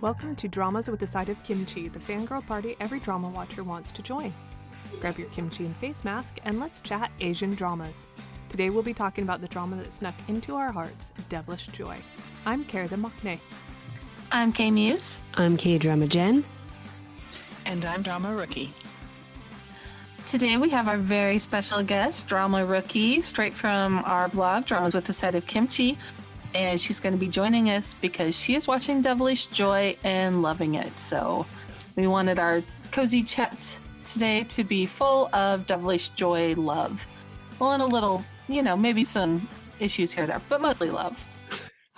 Welcome to Dramas with a Side of Kimchi, the fangirl party every drama watcher wants to join. Grab your kimchi and face mask and let's chat Asian dramas. Today we'll be talking about the drama that snuck into our hearts, Devilish Joy. I'm Kara the Maknae. I'm K Muse. I'm K Drama Jen. And I'm Drama Rookie. Today we have our very special guest, Drama Rookie, straight from our blog, Dramas with a Side of Kimchi. And she's going to be joining us because she is watching Devilish Joy and loving it. So we wanted our cozy chat today to be full of Devilish Joy love. Well, and a little, you know, maybe some issues here there, but mostly love.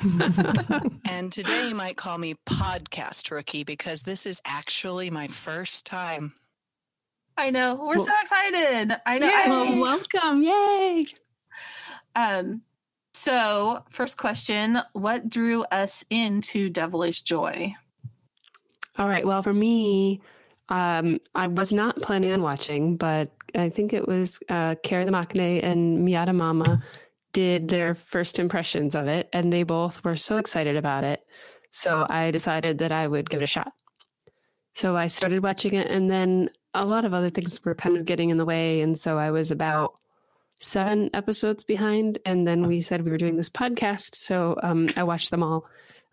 and today you might call me podcast rookie because this is actually my first time. I know. We're well, so excited. I know. Yay. Well, welcome. Yay. Um, so, first question What drew us into Devilish Joy? All right. Well, for me, um, I was not planning on watching, but I think it was uh, Kara the Maknae and Miyata Mama did their first impressions of it, and they both were so excited about it. So I decided that I would give it a shot. So I started watching it, and then a lot of other things were kind of getting in the way. And so I was about seven episodes behind. And then we said we were doing this podcast. So um, I watched them all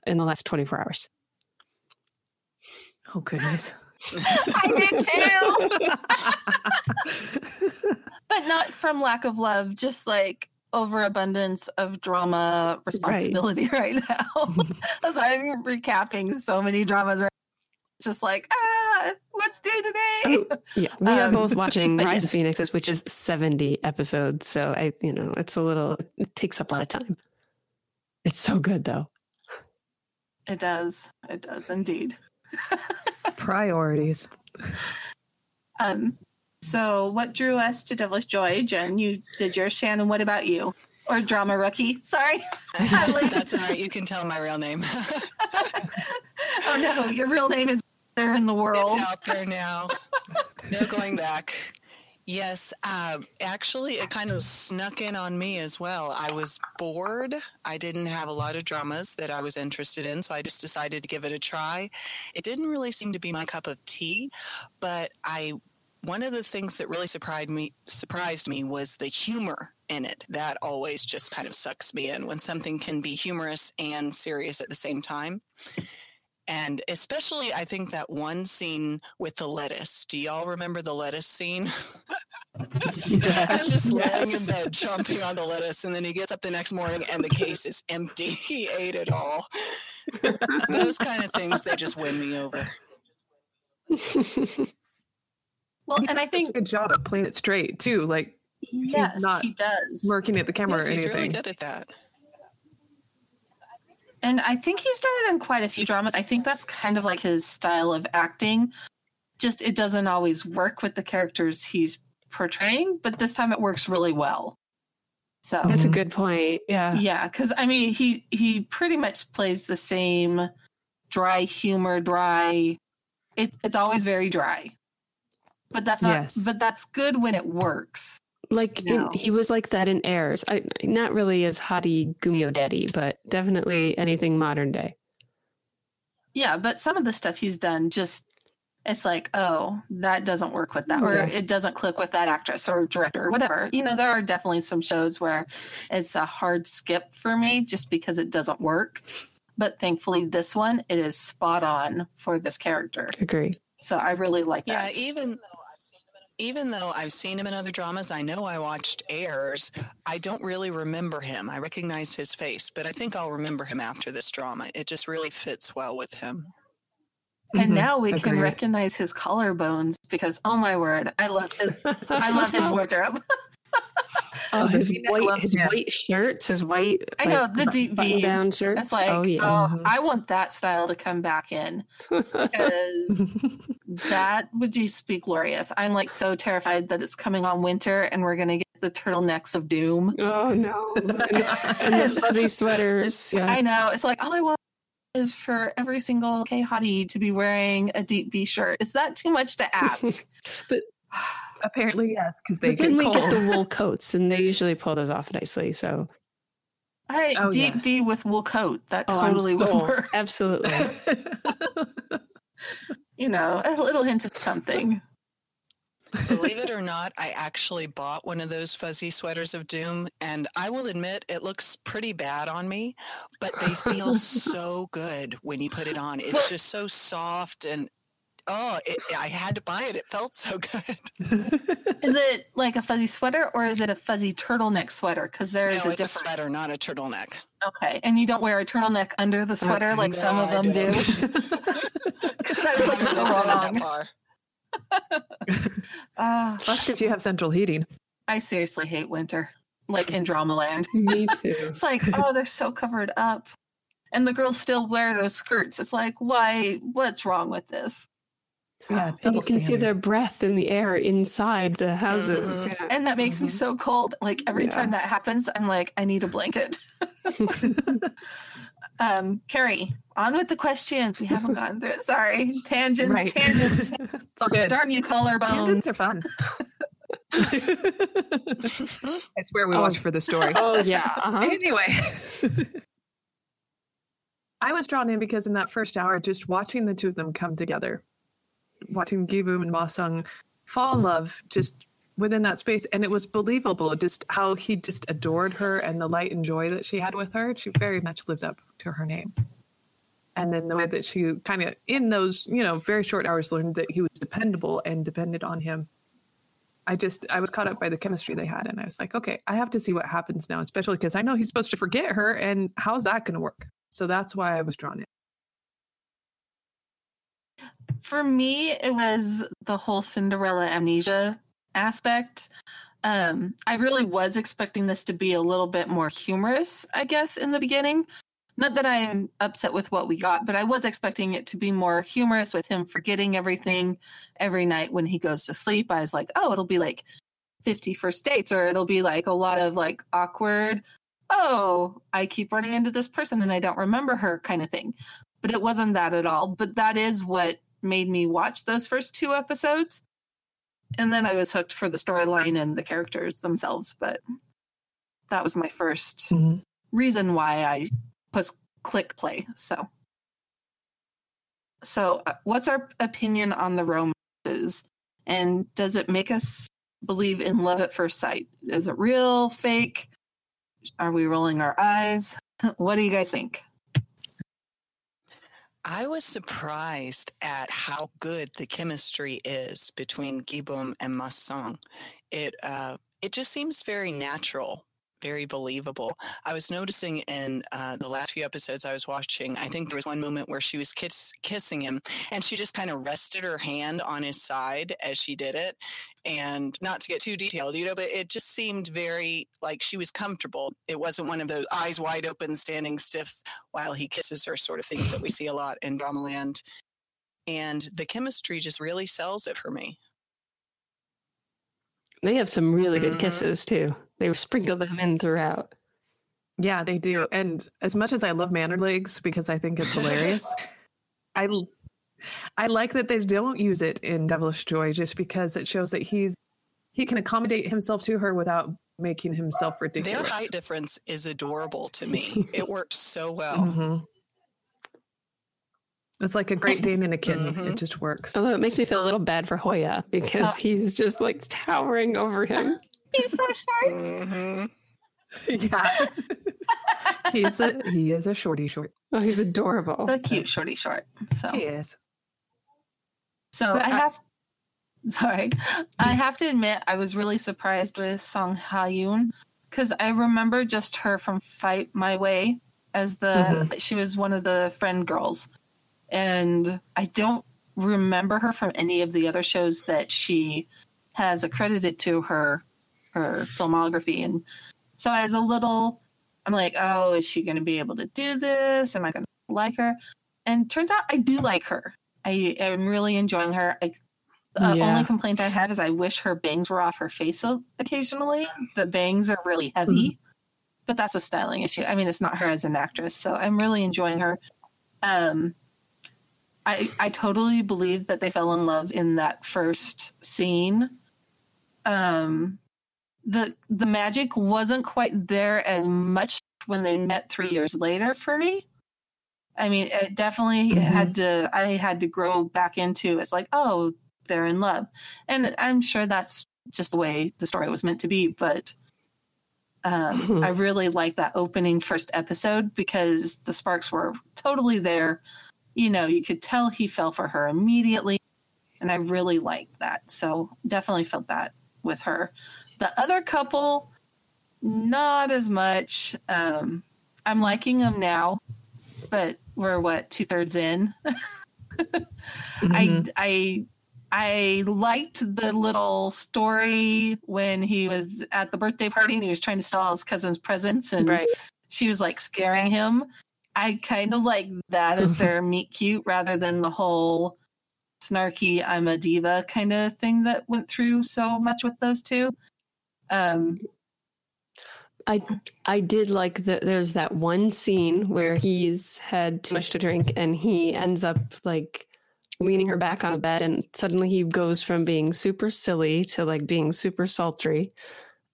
in the last 24 hours. Oh, goodness. I did too. but not from lack of love, just like overabundance of drama responsibility right, right now. As I'm recapping so many dramas right just like, what's due today? Oh, yeah, we are um, both watching Rise yes. of Phoenixes, which is 70 episodes. So I, you know, it's a little, it takes up a lot of time. It's so good though. It does. It does indeed. Priorities. Um, so what drew us to Devilish Joy? Jen, you did your Shannon. What about you? Or drama rookie? Sorry. That's all right. You can tell my real name. oh no, your real name is there in the world. It's out there now. no going back. Yes, uh, actually, it kind of snuck in on me as well. I was bored. I didn't have a lot of dramas that I was interested in, so I just decided to give it a try. It didn't really seem to be my cup of tea, but I one of the things that really surprised me surprised me was the humor in it. That always just kind of sucks me in when something can be humorous and serious at the same time. And especially, I think that one scene with the lettuce. Do y'all remember the lettuce scene? yes, I'm just yes. laying in bed chomping on the lettuce, and then he gets up the next morning and the case is empty. He ate it all. Those kind of things, they just win me over. well, and I think a good job at playing it straight too. Like, yes, not he does. Working at the camera yes, or he's really good at that. And I think he's done it in quite a few dramas. I think that's kind of like his style of acting. Just it doesn't always work with the characters he's portraying, but this time it works really well. So That's a mm-hmm. good point. Yeah. Yeah, cuz I mean he he pretty much plays the same dry humor, dry it, it's always very dry. But that's not yes. but that's good when it works. Like no. in, he was like that in Heirs. I, not really as hottie Gumiho Daddy, but definitely anything modern day. Yeah, but some of the stuff he's done just it's like, oh, that doesn't work with that, oh, or yeah. it doesn't click with that actress or director or whatever. You know, there are definitely some shows where it's a hard skip for me just because it doesn't work. But thankfully, this one it is spot on for this character. Agree. So I really like yeah, that. Yeah, even even though I've seen him in other dramas, I know I watched Heirs, I don't really remember him. I recognize his face, but I think I'll remember him after this drama. It just really fits well with him. And mm-hmm. now we Agreed. can recognize his collarbones because oh my word, I love his I love his wardrobe. oh, his white his white shirts, his white I know the deep V down shirts. It's like, oh, yes. oh, I want that style to come back in because that would just be glorious. I'm like so terrified that it's coming on winter and we're gonna get the turtlenecks of doom. Oh no, and, and the fuzzy sweaters. Yeah. I know. It's like all I want is for every single K hottie to be wearing a deep V shirt. Is that too much to ask? but apparently, yes, because they but then we cold. get the wool coats, and they usually pull those off nicely. So, I oh, deep yes. V with wool coat that oh, totally so, would work. Absolutely. you know, a little hint of something. Believe it or not, I actually bought one of those fuzzy sweaters of doom, and I will admit it looks pretty bad on me, but they feel so good when you put it on. It's just so soft and oh, it, I had to buy it. It felt so good. Is it like a fuzzy sweater or is it a fuzzy turtleneck sweater? Because there is no, a it's a sweater, not a turtleneck. Okay, and you don't wear a turtleneck under the sweater like no, some of I them do. don't. that is like so not that wrong. far. Ah, That's because you have central heating. I seriously hate winter, like in Dramaland. Me too. It's like, oh, they're so covered up. And the girls still wear those skirts. It's like, why? What's wrong with this? Yeah, And you double can see their breath in the air inside the houses. Mhm. Yeah. And that makes me Mhm. so cold. Like every Yeah. time that happens, I'm like, I need a blanket. um, Carrie, on with the questions. We haven't gotten through it. Sorry. Tangents, Right. tangents. It's all good. Darn you, collarbone. Tangents are fun. I swear we Oh. watch for the story. oh yeah. Uh-huh. Anyway, I was drawn in because in that first hour, just watching the two of them come together, watching Giboom and Ma Sung fall in love just within that space, and it was believable just how he just adored her and the light and joy that she had with her. She very much lives up to her name. And then the way that she kind of, in those, you know, very short hours, learned that he was dependable and depended on him. I just, I was caught up by the chemistry they had. And I was like, okay, I have to see what happens now, especially because I know he's supposed to forget her. And how's that going to work? So that's why I was drawn in. For me, it was the whole Cinderella amnesia aspect. Um, I really was expecting this to be a little bit more humorous, I guess, in the beginning. Not that I'm upset with what we got, but I was expecting it to be more humorous with him forgetting everything every night when he goes to sleep. I was like, oh, it'll be like 50 first dates, or it'll be like a lot of like awkward, oh, I keep running into this person and I don't remember her kind of thing. But it wasn't that at all. But that is what made me watch those first two episodes. And then I was hooked for the storyline and the characters themselves. But that was my 1st Mhm. reason why I was click play. So, so uh, what's our opinion on the romances? And does it make us believe in love at first sight? Is it real, fake? Are we rolling our eyes? What do you guys think? I was surprised at how good the chemistry is between Giboom and Ma Sung. It uh, it just seems very natural, very believable. I was noticing in uh, the last few episodes I was watching, I think there was one moment where she was kiss- kissing him, and she just kind of rested her hand on his side as she did it. And not to get too detailed, you know, but it just seemed very like she was comfortable. It wasn't one of those eyes wide open, standing stiff while he kisses her sort of things that we see a lot in Dramaland. And the chemistry just really sells it for me. They have some really good Mhm. kisses too. They sprinkle them in throughout. Yeah, they do. And as much as I love Manner Legs because I think it's hilarious, I I like that they don't use it in Devilish Joy just because it shows that he's he can accommodate himself to her without making himself Their ridiculous. height difference is adorable to me. It works so well. Mhm. It's like a Great Dane and a kitten. Mhm. It just works. Although it makes me feel a little bad for Hoya because he's just like towering over him. He's so short. hmm yeah. He's a he is a shorty short. Oh, he's adorable. The cute shorty short. So He is. So I I- have, sorry, I have to admit I was really surprised with Song Ha-yoon because I remember just her from Fight My Way as the she was one of the friend girls, and I don't remember her from any of the other shows that she has accredited to her her filmography, and so I was a little. I'm like, oh, is she going to be able to do this? Am I going to like her? And turns out I do like her. I am really enjoying her. I, the Yeah. only complaint I have is I wish her bangs were off her face occasionally. The bangs are really heavy, but that's a styling issue. I mean, it's not her as an actress, so I'm really enjoying her. Um, I I totally believe that they fell in love in that first scene. Um, the the magic wasn't quite there as much when they met three years later for me. I mean, it definitely Mhm. had to. I had to grow back into. It's like, oh, they're in love, and I'm sure that's just the way the story was meant to be. But um, Mhm. I really like that opening first episode because the sparks were totally there. You know, you could tell he fell for her immediately, and I really liked that. So definitely felt that with her. The other couple, not as much. Um, I'm liking them now, but we're what two thirds in. Mhm. I I I liked the little story when he was at the birthday party and he was trying to steal his cousin's presents and Right. she was like scaring him. I kind of like that as their meet cute rather than the whole snarky I'm a diva kind of thing that went through so much with those two. Um I I did like that. There's that one scene where he's had too much to drink and he ends up like leaning her back on a bed, and suddenly he goes from being super silly to like being super sultry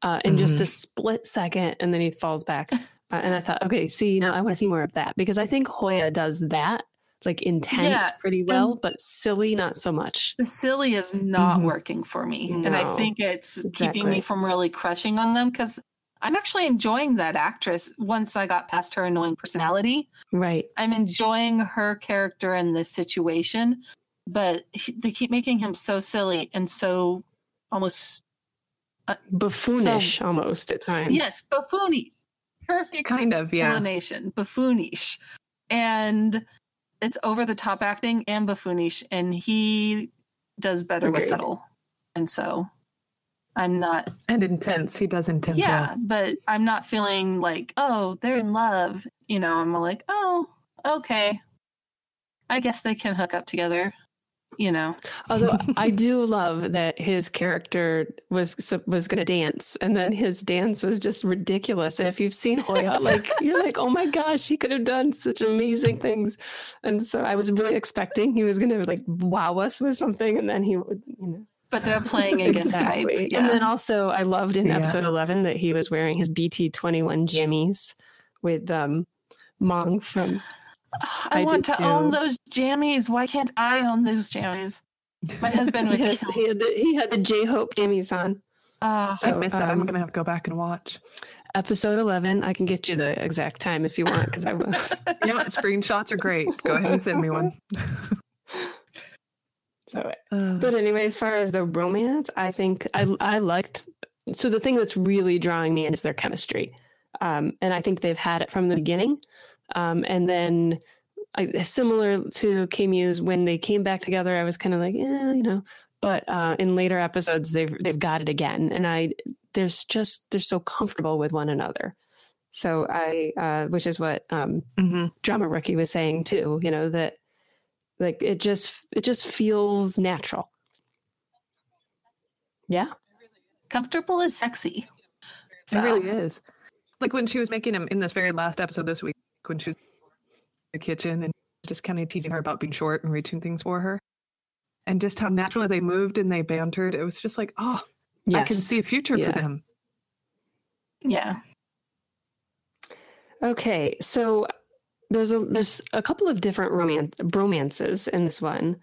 uh, in just a split second, and then he falls back. Uh, and I thought, okay, see, now I want to see more of that because I think Hoya does that like intense Yeah, pretty well, but silly not so much. the silly is not Mhm. working for me. And I think it's keeping me from really crushing on them because I'm actually enjoying that actress once I got past her annoying personality. Right. I'm enjoying her character in this situation, but he, they keep making him so silly and so almost, Buffoonish almost at times. yes, buffoonish. Perfect kind of, yeah. explanation. Buffoonish. And it's over the top acting and buffoonish. And he does better with subtle. And so I'm not, And intense. He does intense. yeah, well. but I'm not feeling like, oh, they're in love. You know, I'm like, oh, okay. I guess they can hook up together. You know, Although I do love that his character was was going to dance, and then his dance was just ridiculous. And if you've seen Hoya, like you're like, oh my gosh, he could have done such amazing things. And so I was really expecting he was going to like wow us with something, and then he would, you know, but they're playing against type. Yeah. And then also, I loved in Yeah. episode eleven that he was wearing his BT twenty one jammies with um Mong from I, I want do to own those jammies. Why can't I own those jammies? My husband would Yes, kill. he had the, he had the J Hope jammies on. Oh, I missed that. I'm um, gonna have to go back and watch. episode 11 i can get you the exact time if you want because i will You know what? Screenshots are great. Go ahead and send me one. so Uh, but anyway as far as the romance i think i i liked so the thing that's really drawing me in is their chemistry um and i think they've had it from the beginning um and then I, similar to K Muse when they came back together i was kind of like eh, you know but uh in later episodes they've they've got it again and i there's just they're so comfortable with one another so i uh which is what um mhm. drama rookie was saying too you know that like it just it just feels natural yeah comfortable is sexy. It really is. Like when she was making him in this very last episode this week, when she was in the kitchen and just kind of teasing her about being short and reaching things for her. And just how naturally they moved and they bantered. It was just like, oh, I can see a future Yeah. for them. Yeah. okay so there's a there's a couple of different romance romances in this one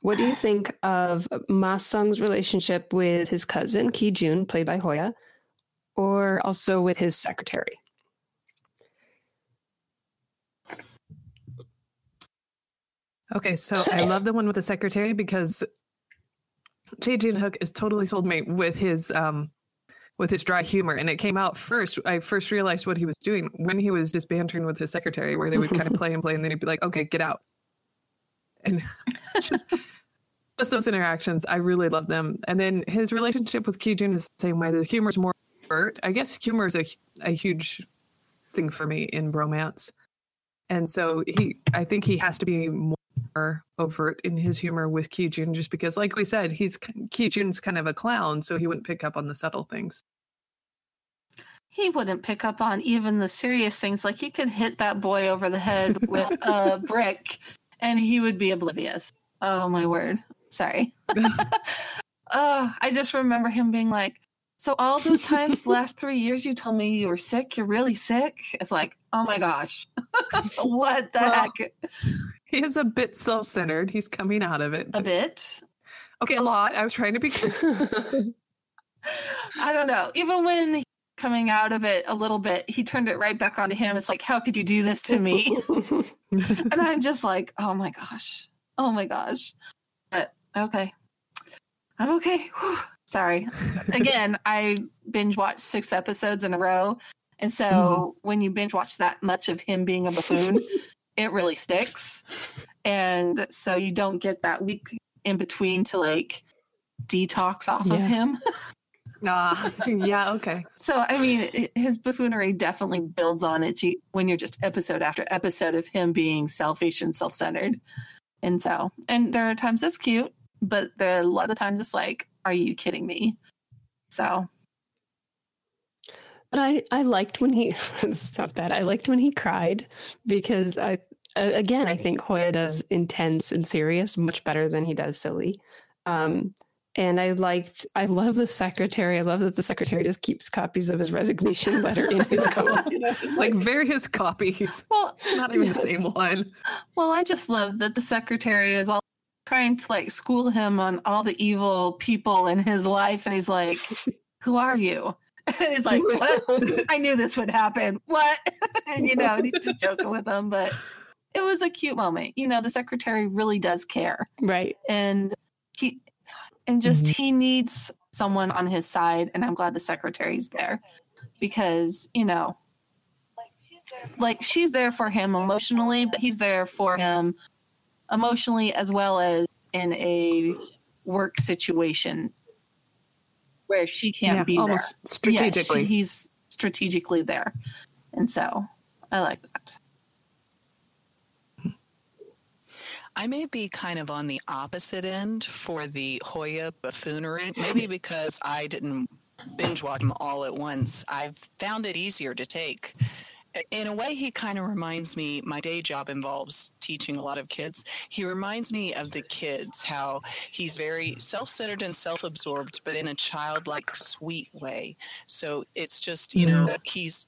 what do you think of ma sung's relationship with his cousin ki jun played by hoya or also with his secretary Okay, so I love the one with the secretary because Jin-hyuk is totally sold me with his um with his dry humor. And it came out first. I first realized what he was doing when he was just bantering with his secretary, where they would kind of play and play, and then he'd be like, Okay, get out. And just just those interactions, I really love them. And then his relationship with Kijun is the same way. The humor's more overt. I guess humor is a a huge thing for me in romance. And so he I think he has to be more more overt in his humor with Kijun just because like we said he's Kijun's kind of a clown so he wouldn't pick up on the subtle things. He wouldn't pick up on even the serious things. Like he could hit that boy over the head with a brick and he would be oblivious. Oh my word. Sorry. oh, I just remember him being like, So all those times, the last three years, you told me you were sick. You're really sick. It's like, oh my gosh, what the Well, heck? He is a bit self-centered. He's coming out of it. A bit. Okay, a lot. I was trying to be. I don't know. Even when coming out of it a little bit, he turned it right back onto him. It's like, how could you do this to me? and I'm just like, oh my gosh, oh my gosh. But okay, I'm okay. Whew. Sorry. Again, I binge watched six episodes in a row, and so mm-hmm. when you binge watch that much of him being a buffoon, it really sticks. And so you don't get that week in between to like detox off of Yeah. him. Nah. yeah. Okay. So I mean, his buffoonery definitely builds on it when you're just episode after episode of him being selfish and self-centered. And so, and there are times it's cute, but there are a lot of the times it's like, are you kidding me? So But I, I liked when he stop that. I liked when he cried because I uh, again I think Hoya does intense and serious much better than he does silly. Um, and I liked I love the secretary. I love that the secretary just keeps copies of his resignation letter in his coat. you know, Like various copies. well, Not even the same one. well, I just love that the secretary is all trying to like school him on all the evil people in his life, and he's like, "Who are you?" And he's like, "What?" I knew this would happen. What? and you know, and he's just joking with them, but it was a cute moment. You know, the secretary really does care. right. And he and just mm-hmm. he needs someone on his side, and I'm glad the secretary's there. Because, you know, like she's there for him emotionally, but he's there for him emotionally as well as in a work situation where she can't yeah, be almost there. Yes, strategically. he's strategically there. And so I like that. I may be kind of on the opposite end for the Hoya buffoonery, maybe because I didn't binge watch them all at once. I've found it easier to take. In a way, he kind of reminds me, my day job involves teaching a lot of kids. He reminds me of the kids, how he's very self centered and self absorbed, but in a childlike, sweet way. So it's just, you know, mm-hmm. he's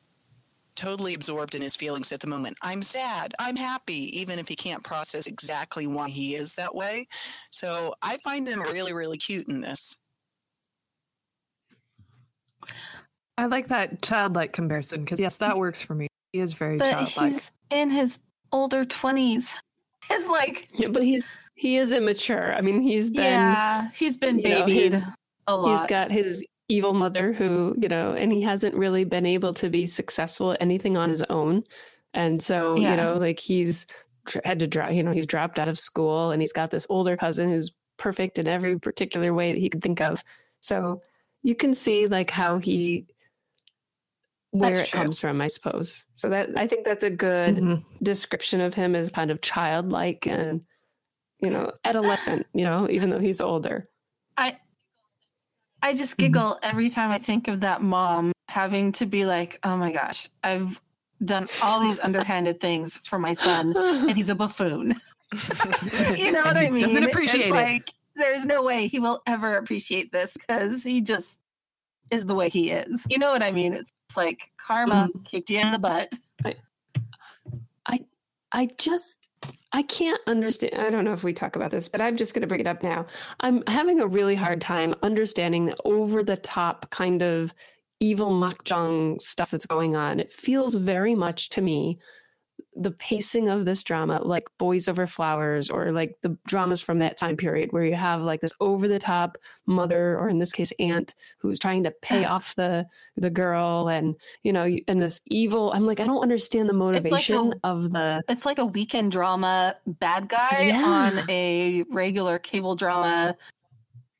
totally absorbed in his feelings at the moment. I'm sad. I'm happy, even if he can't process exactly why he is that way. So I find him really, really cute in this. I like that childlike comparison because yes, that works for me. He is very But childlike. he's in his older 20s. It's like, Yeah, but he's he is immature. I mean, he's been yeah, he's been you know, he's- a lot. he's got his evil mother who you know and he hasn't really been able to be successful at anything on his own and so Yeah. you know like he's had to drop you know he's dropped out of school and he's got this older cousin who's perfect in every particular way that he could think of so you can see like how he where That's it true. comes from i suppose so that i think that's a good Mhm. description of him as kind of childlike and you know adolescent you know even though he's older I I just Mhm. giggle every time I think of that mom having to be like, "Oh my gosh, I've done all these underhanded things for my son, and he's a buffoon." you know what I mean? doesn't appreciate it's it. like there's no way he will ever appreciate this because he just is the way he is. You know what I mean? It's, it's like karma Mm-hmm. kicked you in the butt. I I just I can't understand. I don't know if we talk about this, but I'm just going to bring it up now. I'm having a really hard time understanding the over the top kind of evil makjang stuff that's going on. It feels very much to me the pacing of this drama like Boys Over Flowers or like the dramas from that time period where you have like this over the top mother or in this case aunt who's trying to pay off the the girl and you know and this evil I'm like I don't understand the like a- motivation of the It's like a weekend drama bad guy Yeah. on a regular cable drama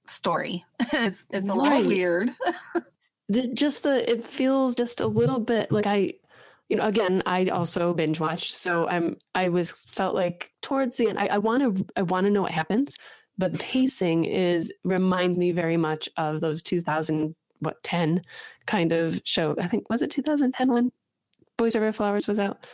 story. it's it's a little weird. just the it feels just a little bit like I you know again I also binge watched so I'm I was felt like towards the end I want to I want to know what happens but the pacing is reminds me very much of those 2000 what 10 kind of show I think was it 2010 when Boys Over Flowers was out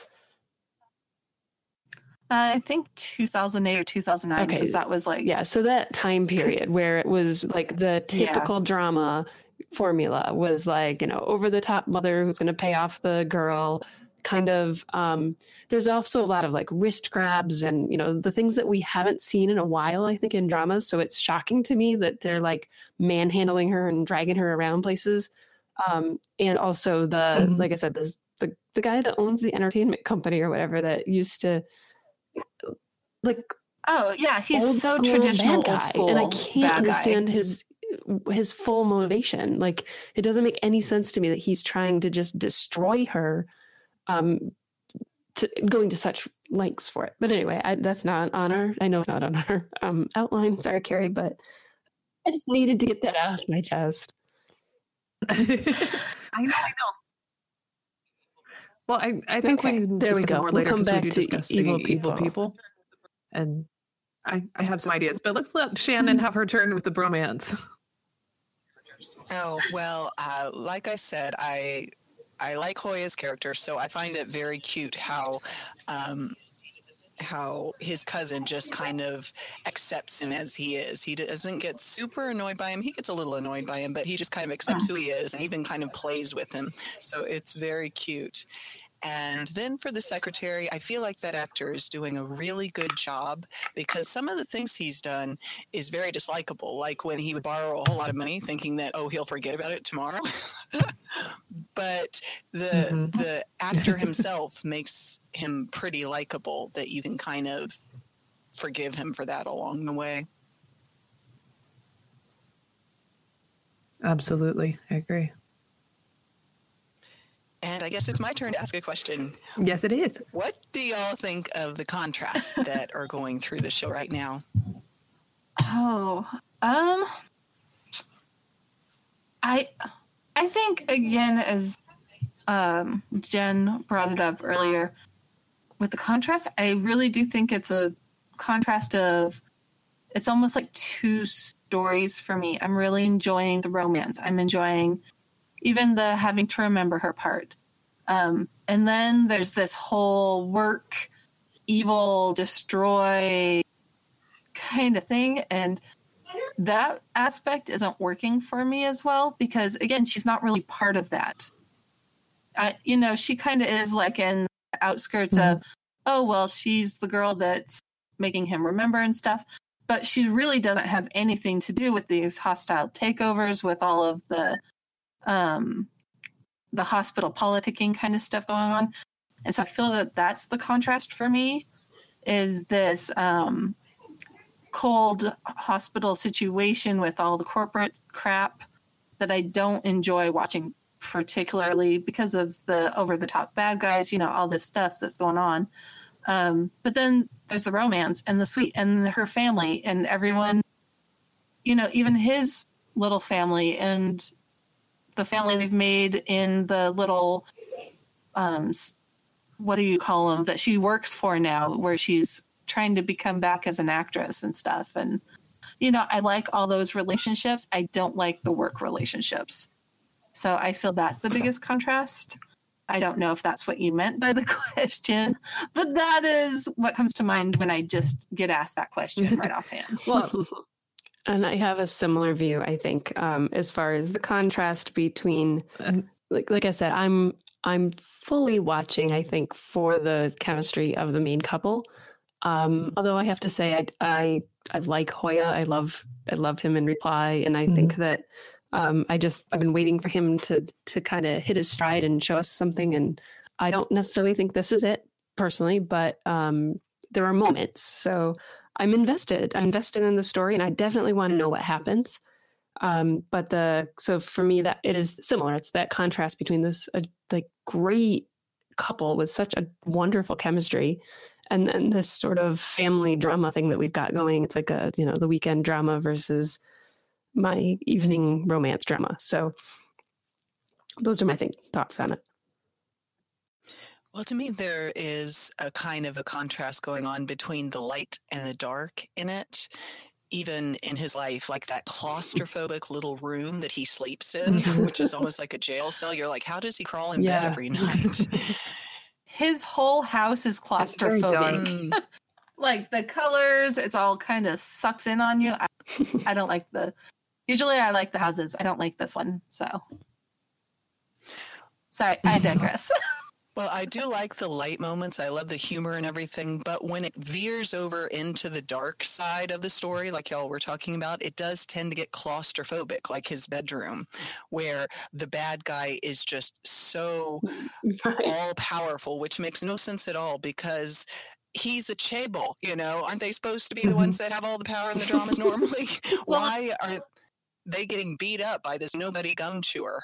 Uh, I think 2008 or 2009 Okay. because that was like yeah so that time period where it was like the Yeah. typical drama formula was like, you know, over the top mother who's going to pay off the girl. Kind of, um, there's also a lot of like wrist grabs and, you know, the things that we haven't seen in a while, I think, in dramas. So it's shocking to me that they're like manhandling her and dragging her around places. Um, and also the, Mhm. like I said, this, the, the guy that owns the entertainment company or whatever that used to, like, Oh yeah, he's so traditional, old guy, school. and I can't bad guy. understand his his full motivation. Like it doesn't make any sense to me that he's trying to just destroy her, um, to going to such lengths for it. But anyway, I, that's not on our. I know it's not on our um, outline. Sorry, Carrie, but I just needed to get that out of my chest. I know, I know. Well, I, I think Okay, we can there we go. more We'll later come because we back do discuss evil the evil people. people. And I, I have some ideas, but let's let Shannon have her turn with the bromance. Oh well, uh, like I said, I I like Hoya's character, so I find it very cute how um, how his cousin just kind of accepts him as he is. He doesn't get super annoyed by him. He gets a little annoyed by him, but he just kind of accepts who he is and even kind of plays with him. So it's very cute. And then for the secretary, I feel like that actor is doing a really good job because some of the things he's done is very dislikable. Like when he would borrow a whole lot of money thinking that, oh, he'll forget about it tomorrow. but the Mhm. the actor himself makes him pretty likable that you can kind of forgive him for that along the way. Absolutely. I agree. And I guess it's my turn to ask a question. Yes, it is. What do y'all think of the contrasts that are going through the show right now? Oh, um, I, I think again, as um, Jen brought it up earlier, with the contrast, I really do think it's a contrast of, it's almost like two stories for me. I'm really enjoying the romance. I'm enjoying even the having to remember her part. Um, and then there's this whole work, evil, destroy kind of thing. And that aspect isn't working for me as well because, again, she's not really part of that. I, you know, she kind of is like in the outskirts of, oh, well, she's the girl that's making him remember and stuff. But she really doesn't have anything to do with these hostile takeovers, with all of the um, the hospital politicking kind of stuff going on. And so I feel that that's the contrast for me is this um, cold hospital situation with all the corporate crap that I don't enjoy watching, particularly because of the over the top bad guys, you know, all this stuff that's going on. Um, but then there's the romance and the sweet and her family and everyone, you know, even his little family and the family they've made in the little um what do you call them that she works for now where she's trying to become back as an actress and stuff. And you know i like all those relationships. I don't like the work relationships. So i feel that's the biggest contrast. I don't know if that's what you meant by the question but that is what comes to mind when i just get asked that question right offhand. Well, and I have a similar view, I think, um, as far as the contrast between like like I said, I'm I'm fully watching, I think, for the chemistry of the main couple. Um, although I have to say I I I like Hoya. I love I love him in reply and I think that um, I just I've been waiting for him to to kind of hit his stride and show us something and I don't necessarily think this is it personally, but um, there are moments. So I'm invested. I'm invested in the story and I definitely want to know what happens. Um, but the so for me that it is similar. It's that contrast between this uh, like great couple with such a wonderful chemistry, and then this sort of family drama thing that we've got going. It's like a you know the weekend drama versus my evening romance drama. So those are my think, thoughts on it. Well, to me, there is a kind of a contrast going on between the light and the dark in it. Even in his life, like that claustrophobic little room that he sleeps in, Mhm. which is almost like a jail cell. You're like, how does he crawl in bed every night? his whole house is It's very dark. claustrophobic like the colors it's all kind of sucks in on you i, I don't like the Usually I like the houses. I don't like this one. So sorry, I digress. Well, I do like the light moments. I love the humor and everything, but when it veers over into the dark side of the story, like y'all were talking about, it does tend to get claustrophobic, like his bedroom, where the bad guy is just so all powerful, which makes no sense at all because he's a chaebol, you know? Aren't they supposed to be the ones mm-hmm. that have all the power in the dramas normally? Well- Why are they getting beat up by this nobody gum chewer?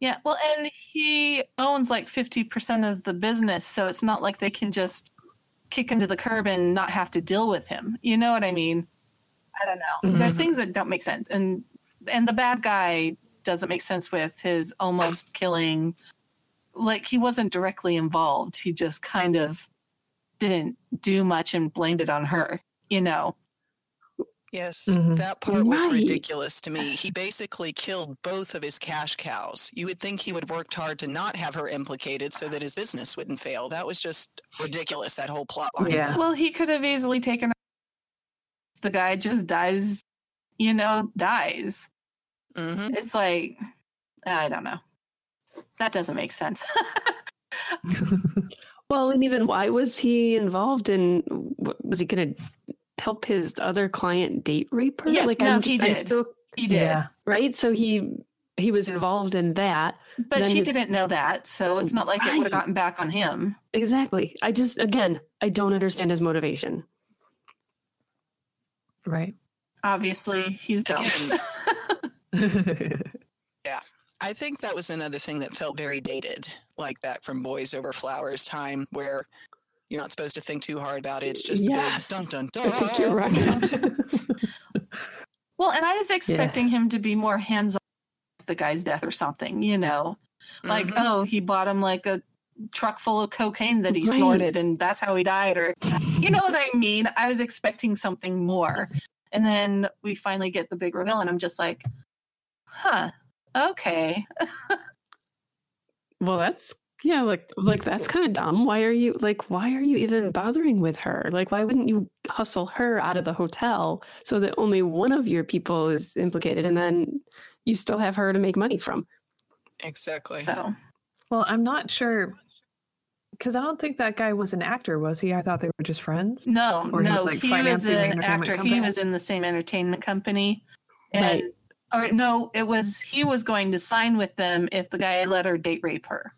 Yeah, well, and he owns like 50% of the business, so it's not like they can just kick him to the curb and not have to deal with him. You know what I mean? I don't know. Mm-hmm. There's things that don't make sense. And and the bad guy doesn't make sense with his almost killing like he wasn't directly involved. He just kind of didn't do much and blamed it on her, you know. Yes, Mhm. that part was Right. ridiculous to me. He basically killed both of his cash cows. You would think he would have worked hard to not have her implicated so that his business wouldn't fail. That was just ridiculous, that whole plot line. Yeah. Well, he could have easily taken the guy just dies, you know, dies. hmm It's like I don't know. That doesn't make sense. Well, and even why was he involved in? Was he going to help his other client date rape her? Yes, no, I'm he I'm did. still he did. Yeah. right. So he he was involved in that But Then she his- didn't know that, so it's not like it would have gotten back on him. exactly. I just again, I don't understand his motivation. Right. Obviously, he's dumb. yeah. I think that was another thing that felt very dated, like back from Boys Over Flowers time, where you're not supposed to think too hard about it. It's just the Yes. big dun dun dun. I think you're right. well, and I was expecting him to be more hands on the guy's death or something, you know. Like, Mhm. oh, he bought him like a truck full of cocaine that he Right. snorted and that's how he died or you know what I mean? I was expecting something more. And then we finally get the big reveal and I'm just like, huh, okay. well, that's yeah, like like that's uh, kind of dumb. Why are you like why are you even bothering with her? Like why wouldn't you hustle her out of the hotel so that only one of your people is implicated and then you still have her to make money from? Exactly. So well, I'm not sure because I don't think that guy was an actor, was he? I thought they were just friends. no, Or he no, was, like, he was an entertainment actor. He was in the same entertainment company. And Right. or no, it was he was going to sign with them if the guy let her date rape her.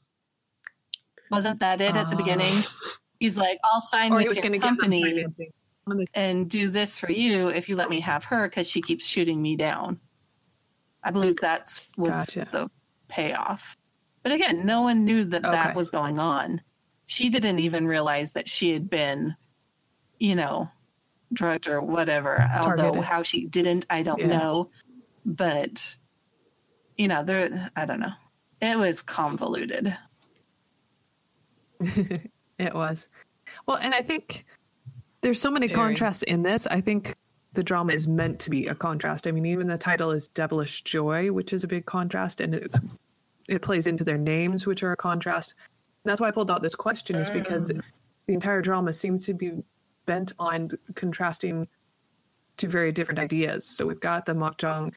Wasn't that it at the beginning? Ah. He's like, I'll sign with your going to give them company. And do this for you if you let me have her because she keeps shooting me down. I believe that's was Gotcha. the payoff. But again, no one knew that that was going on. She didn't even realize that she had been, you know, drugged or whatever. Although how she didn't, I don't Yeah. know. But you know, there I don't know. It was convoluted. it was. Well, and I think there's so many Very. contrasts in this. I think the drama is meant to be a contrast. I mean, even the title is Devilish Joy, which is a big contrast, and it's it plays into their names, which are a contrast. That's why I pulled out this question, is because um. the entire drama seems to be bent on contrasting two very different ideas. So we've got the Makjang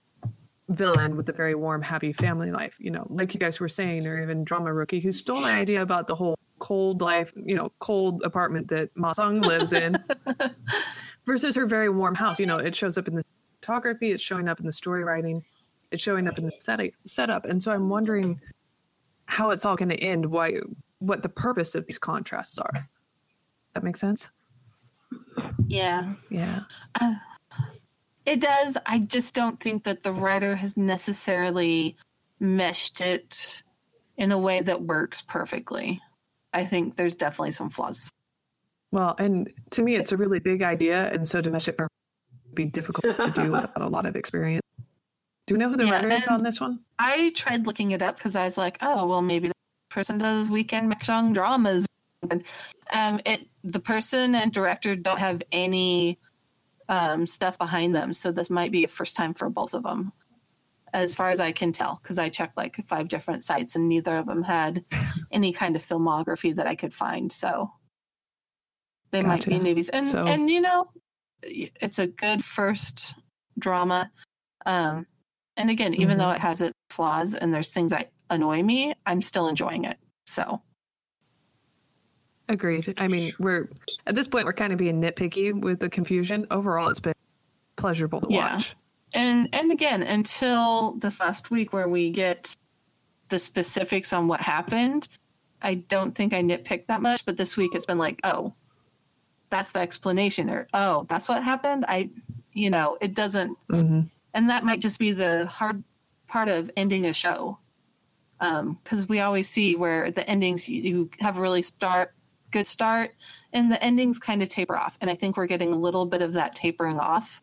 villain with the very warm, happy family life, you know, like you guys were saying, or even drama rookie who stole my idea about the whole cold life, you know, cold apartment that Ma Sung lives in versus her very warm house. You know, it shows up in the photography, it's showing up in the story writing, it's showing up in the set- setup. And so I'm wondering how it's all going to end, why, what the purpose of these contrasts are. Does that make sense? Yeah. Yeah. Uh, it does. I just don't think that the writer has necessarily meshed it in a way that works perfectly. I think there's definitely some flaws. Well, and to me, it's a really big idea. And so it would be difficult to do without a lot of experience. Do you know who the Yeah, writer is on this one? I tried looking it up because I was like, oh, well, maybe the person does weekend Makjang dramas. And, um, it the person and director don't have any um, stuff behind them, so this might be a first time for both of them, as far as I can tell. Because I checked like five different sites, and neither of them had any kind of filmography that I could find. So they might be Gotcha. newbies, and So- and you know, it's a good first drama. Um, And again, even Mhm. though it has its flaws and there's things that annoy me, I'm still enjoying it. So Agreed. I mean, we're at this point we're kind of being nitpicky with the confusion. Overall, it's been pleasurable to Yeah. watch. And and again until this last week where we get the specifics on what happened i don't think i nitpicked that much but this week it's been like oh that's the explanation or oh that's what happened? I you know it doesn't Mm-hmm. and that might just be the hard part of ending a show because we always see where the endings you, you have a really start good start and the endings kind of taper off. And i think we're getting a little bit of that tapering off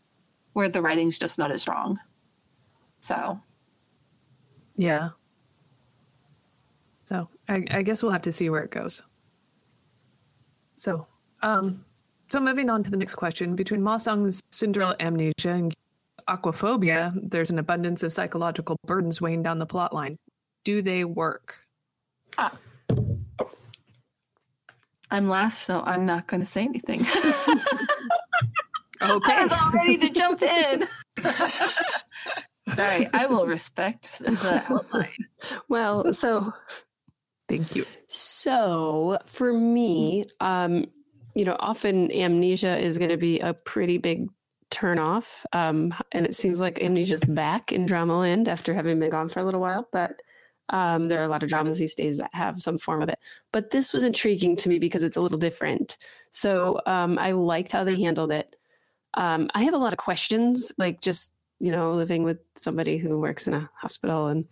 where the writing's just not as strong so Yeah. So I, I guess we'll have to see where it goes. So, um, so moving on to the next question. Between Ma Sung's Cinderella amnesia and aquaphobia, there's an abundance of psychological burdens weighing down the plot line. Do they work? ah. i'm last so i'm not going to say anything i was all ready to jump in sorry i will respect the outline Well, so Thank you. So for me, um, you know, often amnesia is going to be a pretty big turnoff. Um, and it seems like amnesia's back in Dramaland after having been gone for a little while. But um, there are a lot of dramas these days that have some form of it. But this was intriguing to me because it's a little different. So um, I liked how they handled it. Um, I have a lot of questions, like just you know, living with somebody who works in a hospital and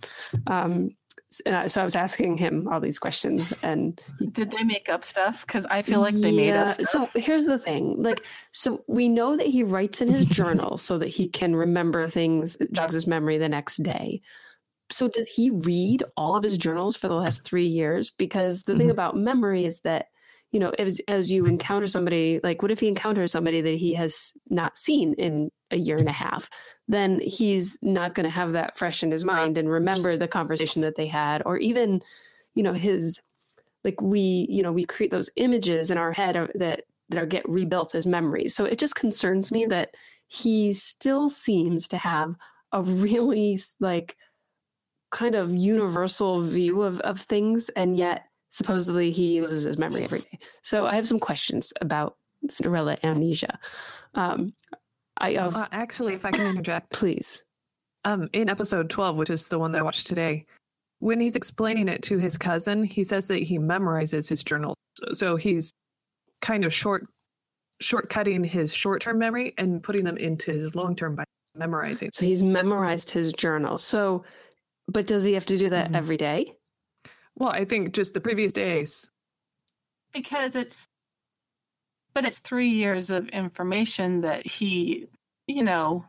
um, and I, so I was asking him all these questions, and did they make up stuff because i feel like they made up stuff. So here's the thing: like, so we know that he writes in his journal so that he can remember things, jogs his memory the next day. So does he read all of his journals for the last three years? Because the thing Mhm. about memory is that you know, as as you encounter somebody, like, what if he encounters somebody that he has not seen in a year and a half? Then he's not going to have that fresh in his mind and remember the conversation that they had, or even, you know, his like we you know we create those images in our head that that are get rebuilt as memories. So it just concerns me that he still seems to have a really like kind of universal view of, of things and yet supposedly he loses his memory every day so i have some questions about cinderella amnesia um i also Uh, actually, if I can interject, please um, in episode 12, which is the one that I watched today, when he's explaining it to his cousin, he says that he memorizes his journal. So, so he's kind of short shortcutting his short-term memory and putting them into his long-term by memorizing. so he's memorized his journal so but does he have to do that Mhm. every day Well, I think just the previous days. because it's but it's three years of information that he you know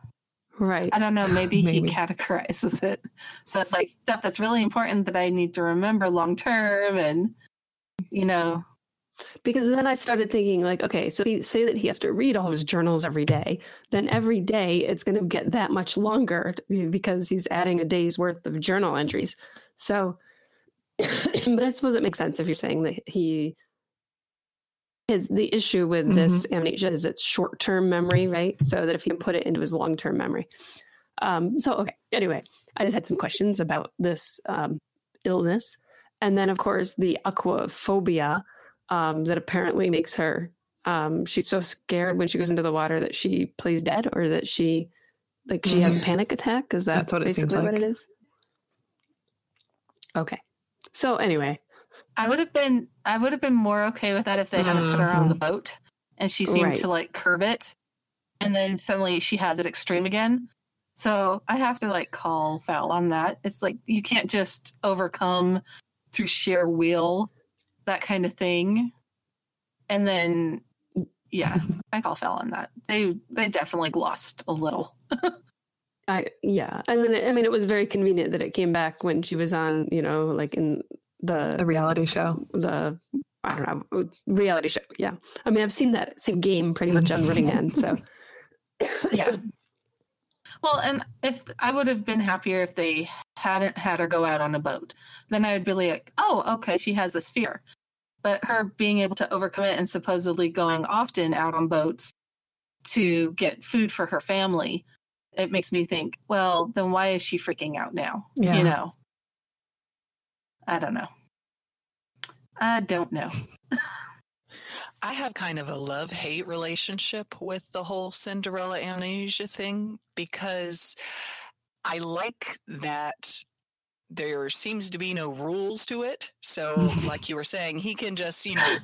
right i don't know maybe, Maybe. he categorizes it so it's like stuff that's really important that i need to remember long term and you know because then I started thinking like, okay, so you say that he has to read all his journals every day, then every day it's going to get that much longer because he's adding a day's worth of journal entries. So, but I suppose it makes sense if you're saying that he his the issue with this amnesia is it's short term memory, right? So that if he can put it into his long term memory. Um, so okay, anyway, I just had some questions about this um, illness, and then of course the aquaphobia um, that apparently makes her um, she's so scared when she goes into the water that she plays dead or that she like she has a panic attack. Is that That's what it seems basically what it is? Okay so anyway. I would have been i would have been more okay with that if they hadn't put her on the mm-hmm. boat and she seemed Right. to like curb it. And then suddenly she has it extreme again. So i have to like call foul on that. It's like you can't just overcome through sheer will that kind of thing. And then yeah i call foul on that. They they definitely glossed a little I yeah, and then I mean it was very convenient that it came back when she was on you know like in the The reality show. the I don't know reality show. Yeah, I mean I've seen that same game pretty much on Running Man. So yeah well and if i would have been happier if they hadn't had her go out on a boat then i would be like oh okay she has this fear but her being able to overcome it and supposedly going often out on boats to get food for her family it makes me think, well, then why is she freaking out now? Yeah. You know, I don't know. I don't know. I have kind of a love hate relationship with the whole Cinderella amnesia thing because I like that there seems to be no rules to it. So, like you were saying, he can just, you know,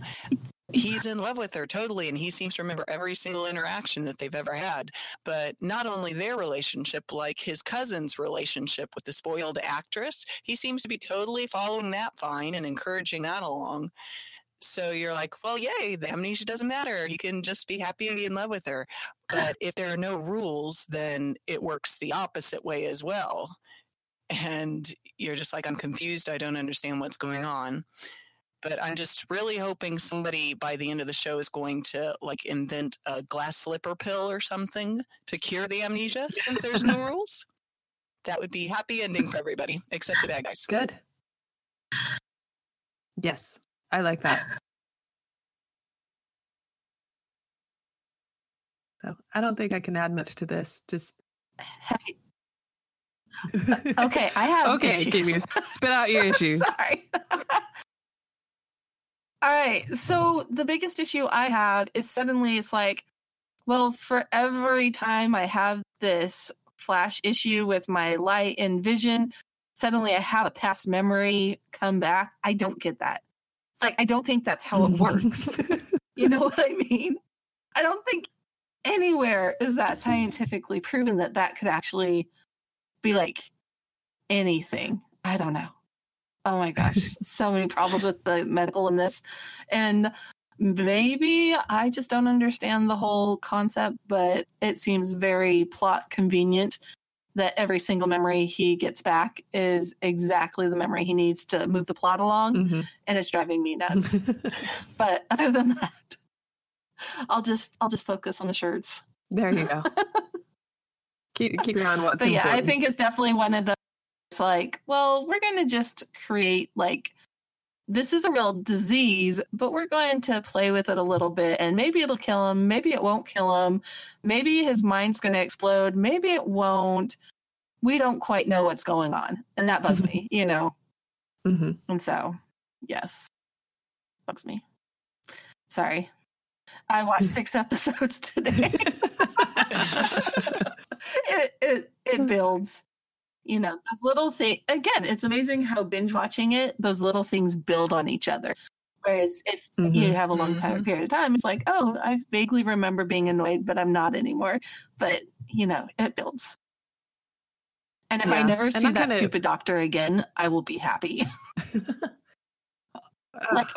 he's in love with her totally, and he seems to remember every single interaction that they've ever had. But not only their relationship, like his cousin's relationship with the spoiled actress, he seems to be totally following that fine and encouraging that along. So you're like, well, yay, the amnesia doesn't matter. He can just be happy and be in love with her. But if there are no rules, then it works the opposite way as well. And you're just like, I'm confused. I don't understand what's going on. But I'm just really hoping somebody by the end of the show is going to like invent a glass slipper pill or something to cure the amnesia since there's no rules. That would be happy ending for everybody except the bad guys. Good. Yes, I like that. So I don't think I can add much to this. Just Have uh, okay, I have okay. issues. Give your, spit out your issues. Sorry. All right. So the biggest issue I have is suddenly it's like, well, for every time I have this flash issue with my light and vision, suddenly I have a past memory come back. I don't get that. It's like, I don't think that's how it works. you know what I mean? I don't think anywhere is that scientifically proven that that could actually be like anything. I don't know. Oh my gosh, so many problems with the medical in this. And maybe I just don't understand the whole concept, but it seems very plot convenient that every single memory he gets back is exactly the memory he needs to move the plot along. Mhm. And it's driving me nuts. but other than that, I'll just I'll just focus on the shirts. there you go. keep keep on what's but yeah, I think it's definitely one of those like, well, we're going to just create like this is a real disease, but we're going to play with it a little bit and maybe it'll kill him, maybe it won't kill him, maybe his mind's going to explode, maybe it won't. We don't quite know what's going on, and that bugs me, you know. Mhm. And so, yes, bugs me. Sorry, I watched six episodes today. it, it it builds you know those little thing again it's amazing how binge watching it those little things build on each other whereas if you Mhm. have a long time Mhm. period of time it's like oh i vaguely remember being annoyed but i'm not anymore but you know it builds and if i never see that kinda- stupid doctor again i will be happy like.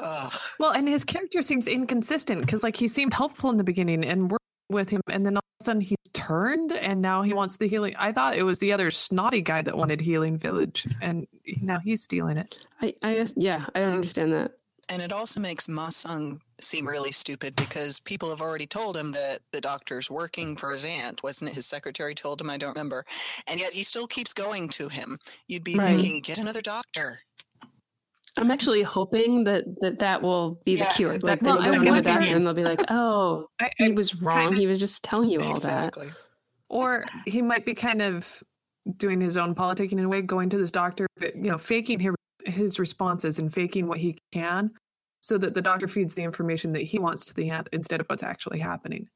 Well, and his character seems inconsistent because, like, he seemed helpful in the beginning and with him, and then all of a sudden he's turned, and now he wants the healing. I thought it was the other snotty guy that wanted Healing Village, and now he's stealing it. I, I guess, yeah, I don't understand that. And it also makes Ma Sung seem really stupid because people have already told him that the doctor's working for his aunt. Wasn't it his secretary told him? I don't remember. And yet he still keeps going to him. You'd be Right. thinking, get another doctor. I'm actually hoping that that, that will be Yeah, the cure. Like, exactly. they'll Well, go I to the doctor and they'll be like, oh, I, he was wrong. He was just telling you all that. or he might be kind of doing his own politicking in a way, going to this doctor, you know, faking his, his responses and faking what he can, so that the doctor feeds the information that he wants to the aunt instead of what's actually happening.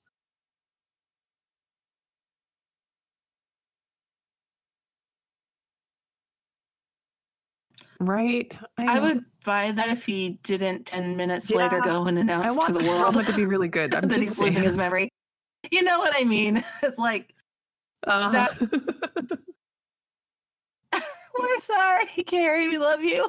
Right? i know. would buy that if he didn't 10 minutes Yeah. later go and announce want to the world drama to be really good. I'm that he's losing his memory. You know what I mean? It's like, Uh-huh. we're sorry, Carrie, we love you.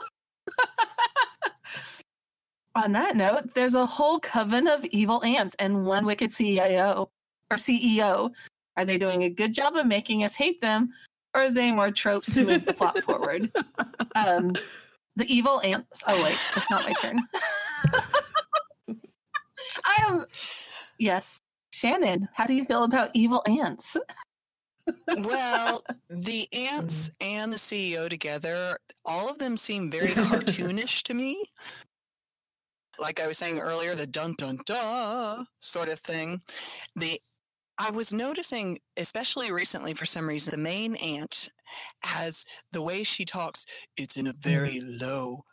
On that note, there's a whole coven of evil ants and one wicked CIO or CEO. Are they doing a good job of making us hate them, are they more tropes to move the plot forward? Um, the evil ants. Oh wait, it's not my turn. I am. Yes, Shannon. How do you feel about evil ants? well, the ants and the CEO together, all of them seem very cartoonish to me. Like I was saying earlier, the dun dun dun sort of thing. The I was noticing, especially recently for some reason, the main aunt has the way she talks, it's in a mm-hmm. very low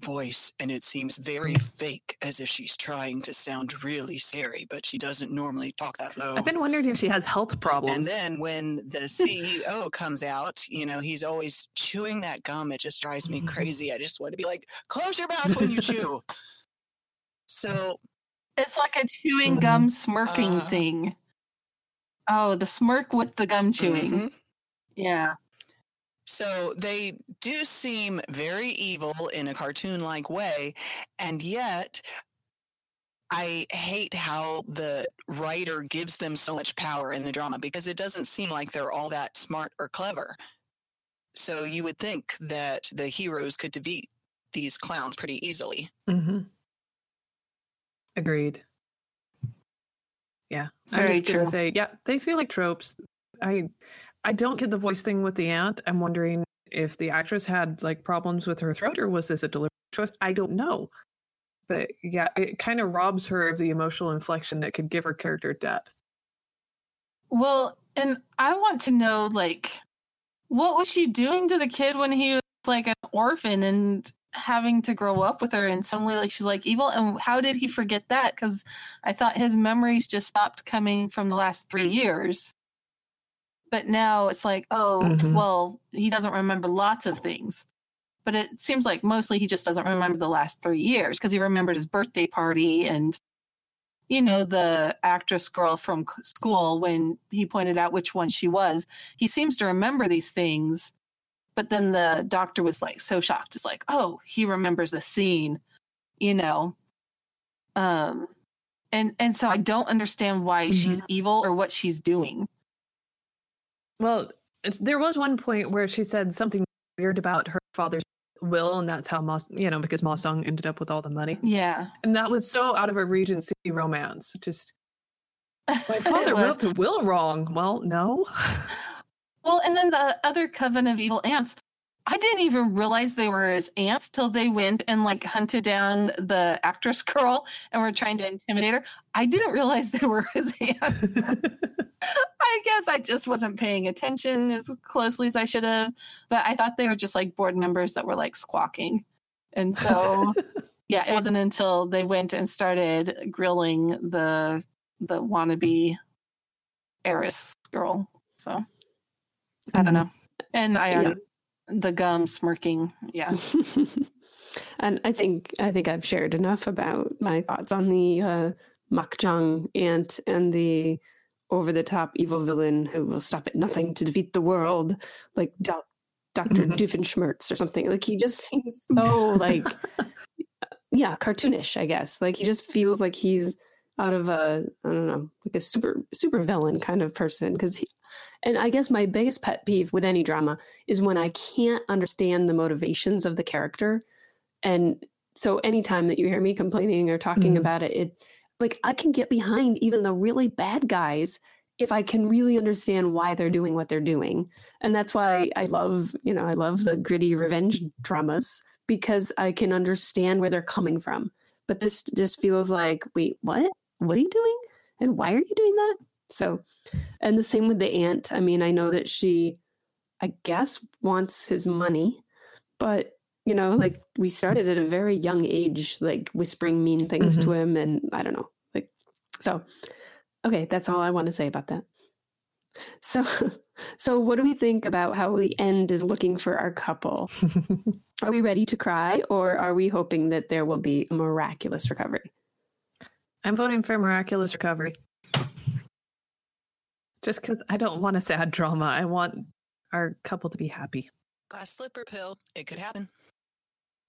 voice and it seems very mm-hmm. fake as if she's trying to sound really scary, but she doesn't normally talk that low. I've been wondering if she has health problems. And then when the CEO comes out, you know, he's always chewing that gum. It just drives me mm-hmm. crazy. I just want to be like, close your mouth when you chew. So It's like a chewing gum smirking Uh. thing. Oh, the smirk with the gum chewing. mhm. Yeah. So they do seem very evil in a cartoon like way. And yet, I hate how the writer gives them so much power in the drama because it doesn't seem like they're all that smart or clever. So you would think that the heroes could defeat these clowns pretty easily. hmm Agreed. Yeah, I'm Very just gonna say, yeah, they feel like tropes. I, I don't get the voice thing with the aunt. I'm wondering if the actress had like problems with her throat, or was this a deliberate choice? I don't know. But yeah, it kind of robs her of the emotional inflection that could give her character depth. Well, and I want to know like what was she doing to the kid when he was like an orphan and having to grow up with her and suddenly like she's like evil and how did he forget that cuz I thought his memories just stopped coming from the last 3 years. But now it's like, oh, Mhm. well, he doesn't remember lots of things. But it seems like mostly he just doesn't remember the last 3 years cuz he remembered his birthday party and you know the actress girl from school when he pointed out which one she was he seems to remember these things but then the doctor was like so shocked. It's like oh he remembers the scene you know? Um and and so i don't understand why she's evil or what she's doing. Well, it's, there was one point where she said something weird about her father's will, and that's how Moss, you know, because Ma Sung ended up with all the money, yeah. And that was so out of a Regency romance. Just my father wrote the will wrong. Well, no. Well, and then the other coven of evil ants, I didn't even realize they were as ants till they went and like hunted down the actress girl and were trying to intimidate her. I didn't realize they were as ants. I guess I just wasn't paying attention as closely as I should have, but I thought they were just like board members that were like squawking. And so, yeah, it wasn't until they went and started grilling the the wannabe heiress girl. So I don't know. And I Yeah. the gum smirking. Yeah. and I think I think I've shared enough about my thoughts on the uh, Makjang ant and the over the top evil villain who will stop at nothing to defeat the world, like Doc, Doctor Mhm. Doofenshmirtz or something. Like he just seems so like yeah, cartoonish. I guess like he just feels like he's out of a I don't know like a super super villain kind of person because he. And I guess my biggest pet peeve with any drama is when I can't understand the motivations of the character. And so anytime that you hear me complaining or talking Mhm. about it, it like I can get behind even the really bad guys if I can really understand why they're doing what they're doing. And that's why I love, you know, I love the gritty revenge dramas because I can understand where they're coming from. But this just feels like, wait, what? What are you doing? And why are you doing that? So, and the same with the aunt. I mean, I know that she, I guess, wants his money, but you know, like we started at a very young age, like whispering mean things to mm-hmm. him, and I don't know, like, so, okay, that's all I want to say about that. So, so what do we think about how the end is looking for our couple? Are we ready to cry, or are we hoping that there will be a miraculous recovery? I'm voting for miraculous recovery. Just because I don't want a sad drama. I want our couple to be happy. Glass slipper pill. It could happen.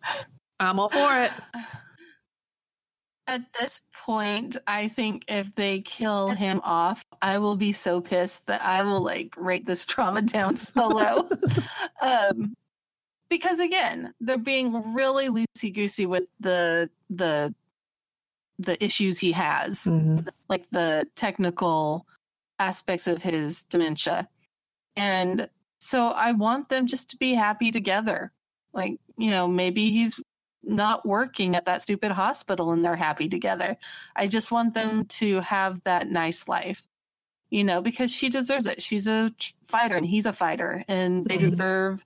I'm all for it. At this point, I think if they kill him off, I will be so pissed that I will like rate this trauma down so low. um, because again, they're being really loosey goosey with the the the issues he has, Mhm. like the technical aspects of his dementia, and so I want them just to be happy together. Like you know, maybe he's not working at that stupid hospital and they're happy together. I just want them to have that nice life. you know, because she deserves it. She's a fighter and he's a fighter, and they deserve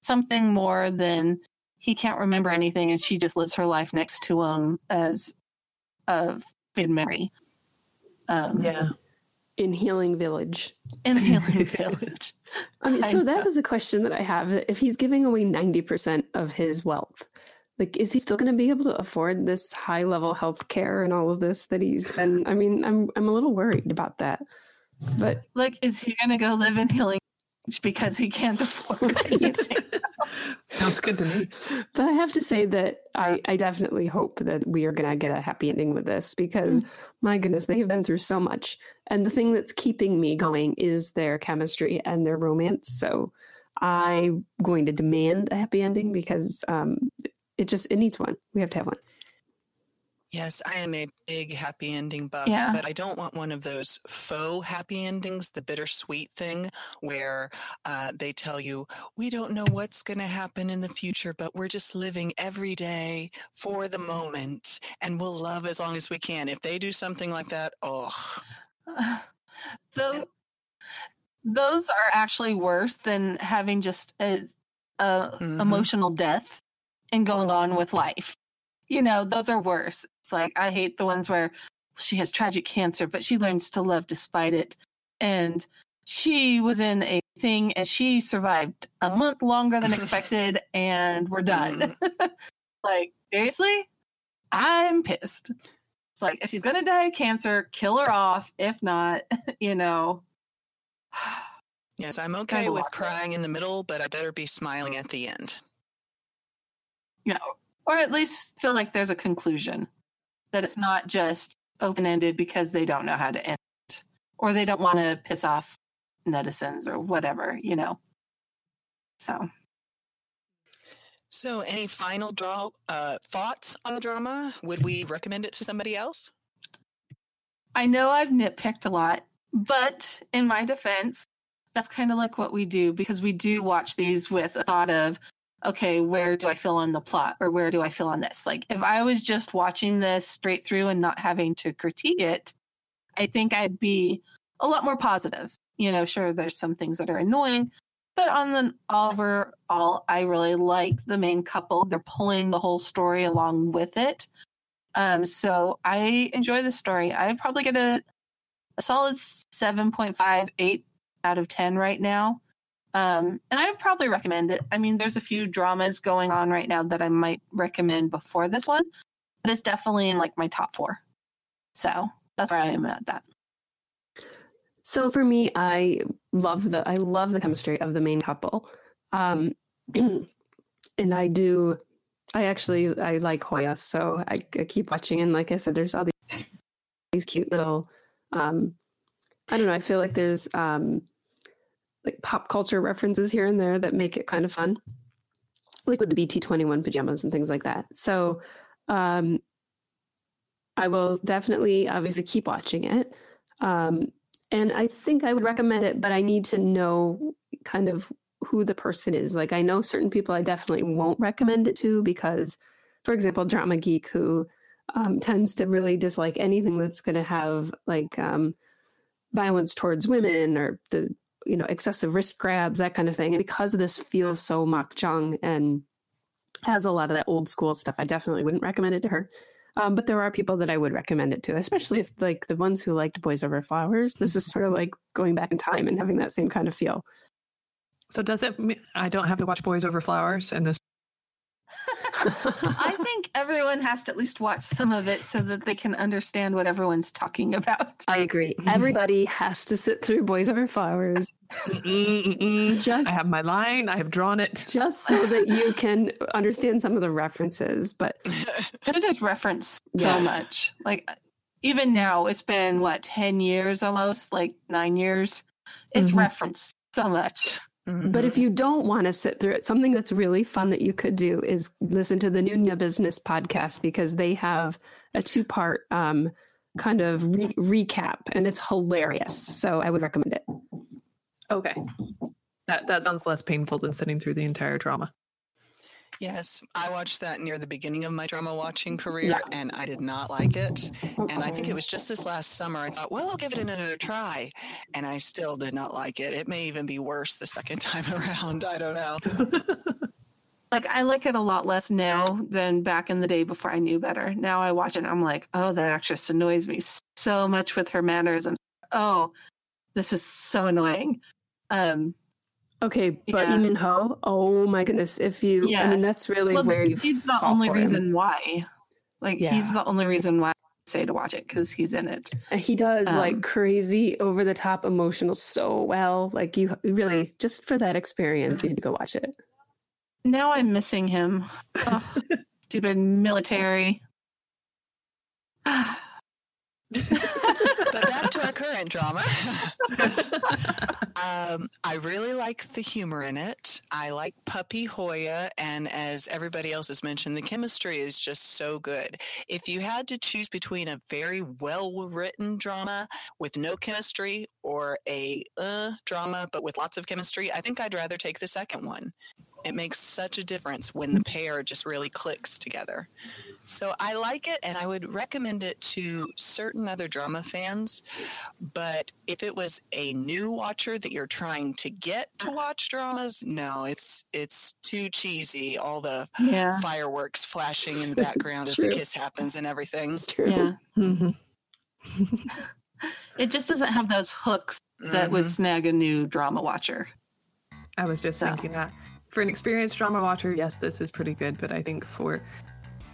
something more than he can't remember anything and she just lives her life next to him as a Maiden Mary. Um, Yeah. In Healing Village. in Healing Village. I mean, I so that know. is a question that I have. If he's giving away 90% of his wealth, like, is he still going to be able to afford this high level health care and all of this that he's been? I mean, I'm, I'm a little worried about that. But Like, is he going to go live in Healing Village because he can't afford anything? Sounds good to me. but I have to say that I, I definitely hope that we are going to get a happy ending with this because my goodness, they have been through so much. And the thing that's keeping me going is their chemistry and their romance. So I'm going to demand a happy ending because um, it just it needs one. We have to have one. Yes, I am a big happy ending buff, Yeah. but I don't want one of those faux happy endings, the bittersweet thing where uh, they tell you, we don't know what's going to happen in the future, but we're just living every day for the moment and we'll love as long as we can. If they do something like that, oh, Tho- those are actually worse than having just a, a Mhm. emotional death and going on with life. You know, those are worse. It's like I hate the ones where she has tragic cancer, but she learns to love despite it. And she was in a thing and she survived a month longer than expected, and we're done. Mm. like, seriously? I'm pissed. It's like if she's gonna die of cancer, kill her off. If not, you know. yes, I'm okay with crying in the middle, but I better be smiling at the end. you know, or at least feel like there's a conclusion that it's not just open ended because they don't know how to end it or they don't want to piss off netizens or whatever, you know. So So, any final draw uh, thoughts on the drama? Would we recommend it to somebody else? I know I've nitpicked a lot, but in my defense, that's kind of like what we do because we do watch these with a thought of, okay, where do I feel on the plot or where do I feel on this? Like if I was just watching this straight through and not having to critique it, I think I'd be a lot more positive. You know, sure, there's some things that are annoying, but on the overall, I really like the main couple. They're pulling the whole story along with it. Um, so I enjoy the story. I'd probably get a, a solid 7.58 out of 10 right now. Um, and I would probably recommend it. I mean, there's a few dramas going on right now that I might recommend before this one, but it's definitely in like my top four. So that's where I am at that. So for me, I love the I love the chemistry of the main couple, um, and I do. I actually I like Hoya, so I, I keep watching. And like I said, there's all these these cute little. Um, I don't know. I feel like there's um, like pop culture references here and there that make it kind of fun, like with the BT twenty one pajamas and things like that. So um, I will definitely, obviously, keep watching it. Um, and I think I would recommend it, but I need to know kind of who the person is. Like I know certain people I definitely won't recommend it to because, for example, Drama Geek, who um, tends to really dislike anything that's going to have like um, violence towards women or the you know excessive wrist grabs, that kind of thing. And because this feels so makjang and has a lot of that old school stuff, I definitely wouldn't recommend it to her. Um, but there are people that I would recommend it to, especially if like the ones who liked Boys Over Flowers. This is sort of like going back in time and having that same kind of feel. So does it mean I don't have to watch Boys Over Flowers and this I think everyone has to at least watch some of it so that they can understand what everyone's talking about. I agree. Everybody has to sit through Boys Over Flowers Mm-mm, mm-mm. just I have my line, I have drawn it. just so that you can understand some of the references. But it is referenced so much. Like even now, it's been what, 10 years almost, like nine years. It's Mhm. referenced so much. But if you don't want to sit through it, something that's really fun that you could do is listen to the Nunya Business podcast because they have a two part um, kind of re- recap and it's hilarious. So I would recommend it. Okay. That that sounds less painful than sitting through the entire drama. Yes, I watched that near the beginning of my drama watching career and I did not like it. And I think it was just this last summer I thought, well, I'll give it another try. And I still did not like it. It may even be worse the second time around. I don't know. Like I like it a lot less now than back in the day before I knew better. Now I watch it and I'm like, oh, that actress annoys me so much with her manners and oh, this is so annoying. Um Okay, but Yeah. Lee Min Ho, oh my goodness! If you, I mean, that's really well, where you. he's the only for him. reason why. Like Yeah. he's the only reason why I say to watch it because he's in it. And he does Um, like crazy, over the top emotional so well. Like you really, just for that experience, you need to go watch it. Now I'm missing him. Ugh, stupid military. back to our current drama. um, I really like the humor in it. I like Puppy Hoya, and as everybody else has mentioned, the chemistry is just so good. If you had to choose between a very well written drama with no chemistry or a uh, drama but with lots of chemistry, I think I'd rather take the second one. It makes such a difference when the pair just really clicks together. So I like it and I would recommend it to certain other drama fans. But if it was a new watcher that you're trying to get to watch dramas, no, it's it's too cheesy. All the Yeah. fireworks flashing in the background as the kiss happens and everything. It's true. Yeah. Mhm. It just doesn't have those hooks that would Mhm. snag a new drama watcher. I was just So. thinking that for an experienced drama watcher, yes, this is pretty good. But I think for,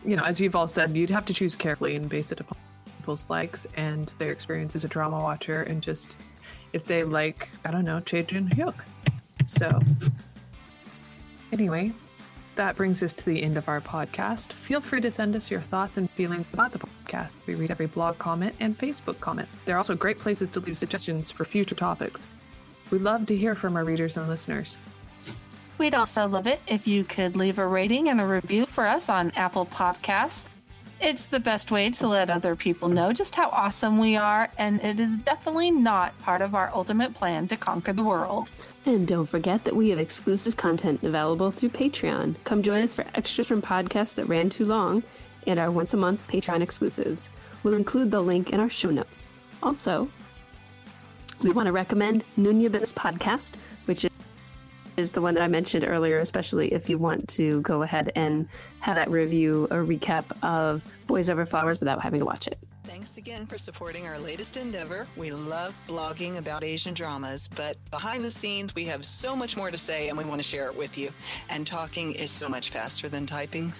you know, as you've all said, you'd have to choose carefully and base it upon people's likes and their experience as a drama watcher, and just if they like, I don't know, Choi Jin Hyuk. So, anyway, that brings us to the end of our podcast. Feel free to send us your thoughts and feelings about the podcast. We read every blog comment and Facebook comment. They're also great places to leave suggestions for future topics. We love to hear from our readers and listeners. We'd also love it if you could leave a rating and a review for us on Apple Podcasts. It's the best way to let other people know just how awesome we are, and it is definitely not part of our ultimate plan to conquer the world. And don't forget that we have exclusive content available through Patreon. Come join us for extras from podcasts that ran too long and our once a month Patreon exclusives. We'll include the link in our show notes. Also, we want to recommend Nunya Business Podcast, which is is the one that I mentioned earlier, especially if you want to go ahead and have that review or recap of Boys Over Flowers without having to watch it. Thanks again for supporting our latest endeavor. We love blogging about Asian dramas, but behind the scenes, we have so much more to say and we want to share it with you. And talking is so much faster than typing.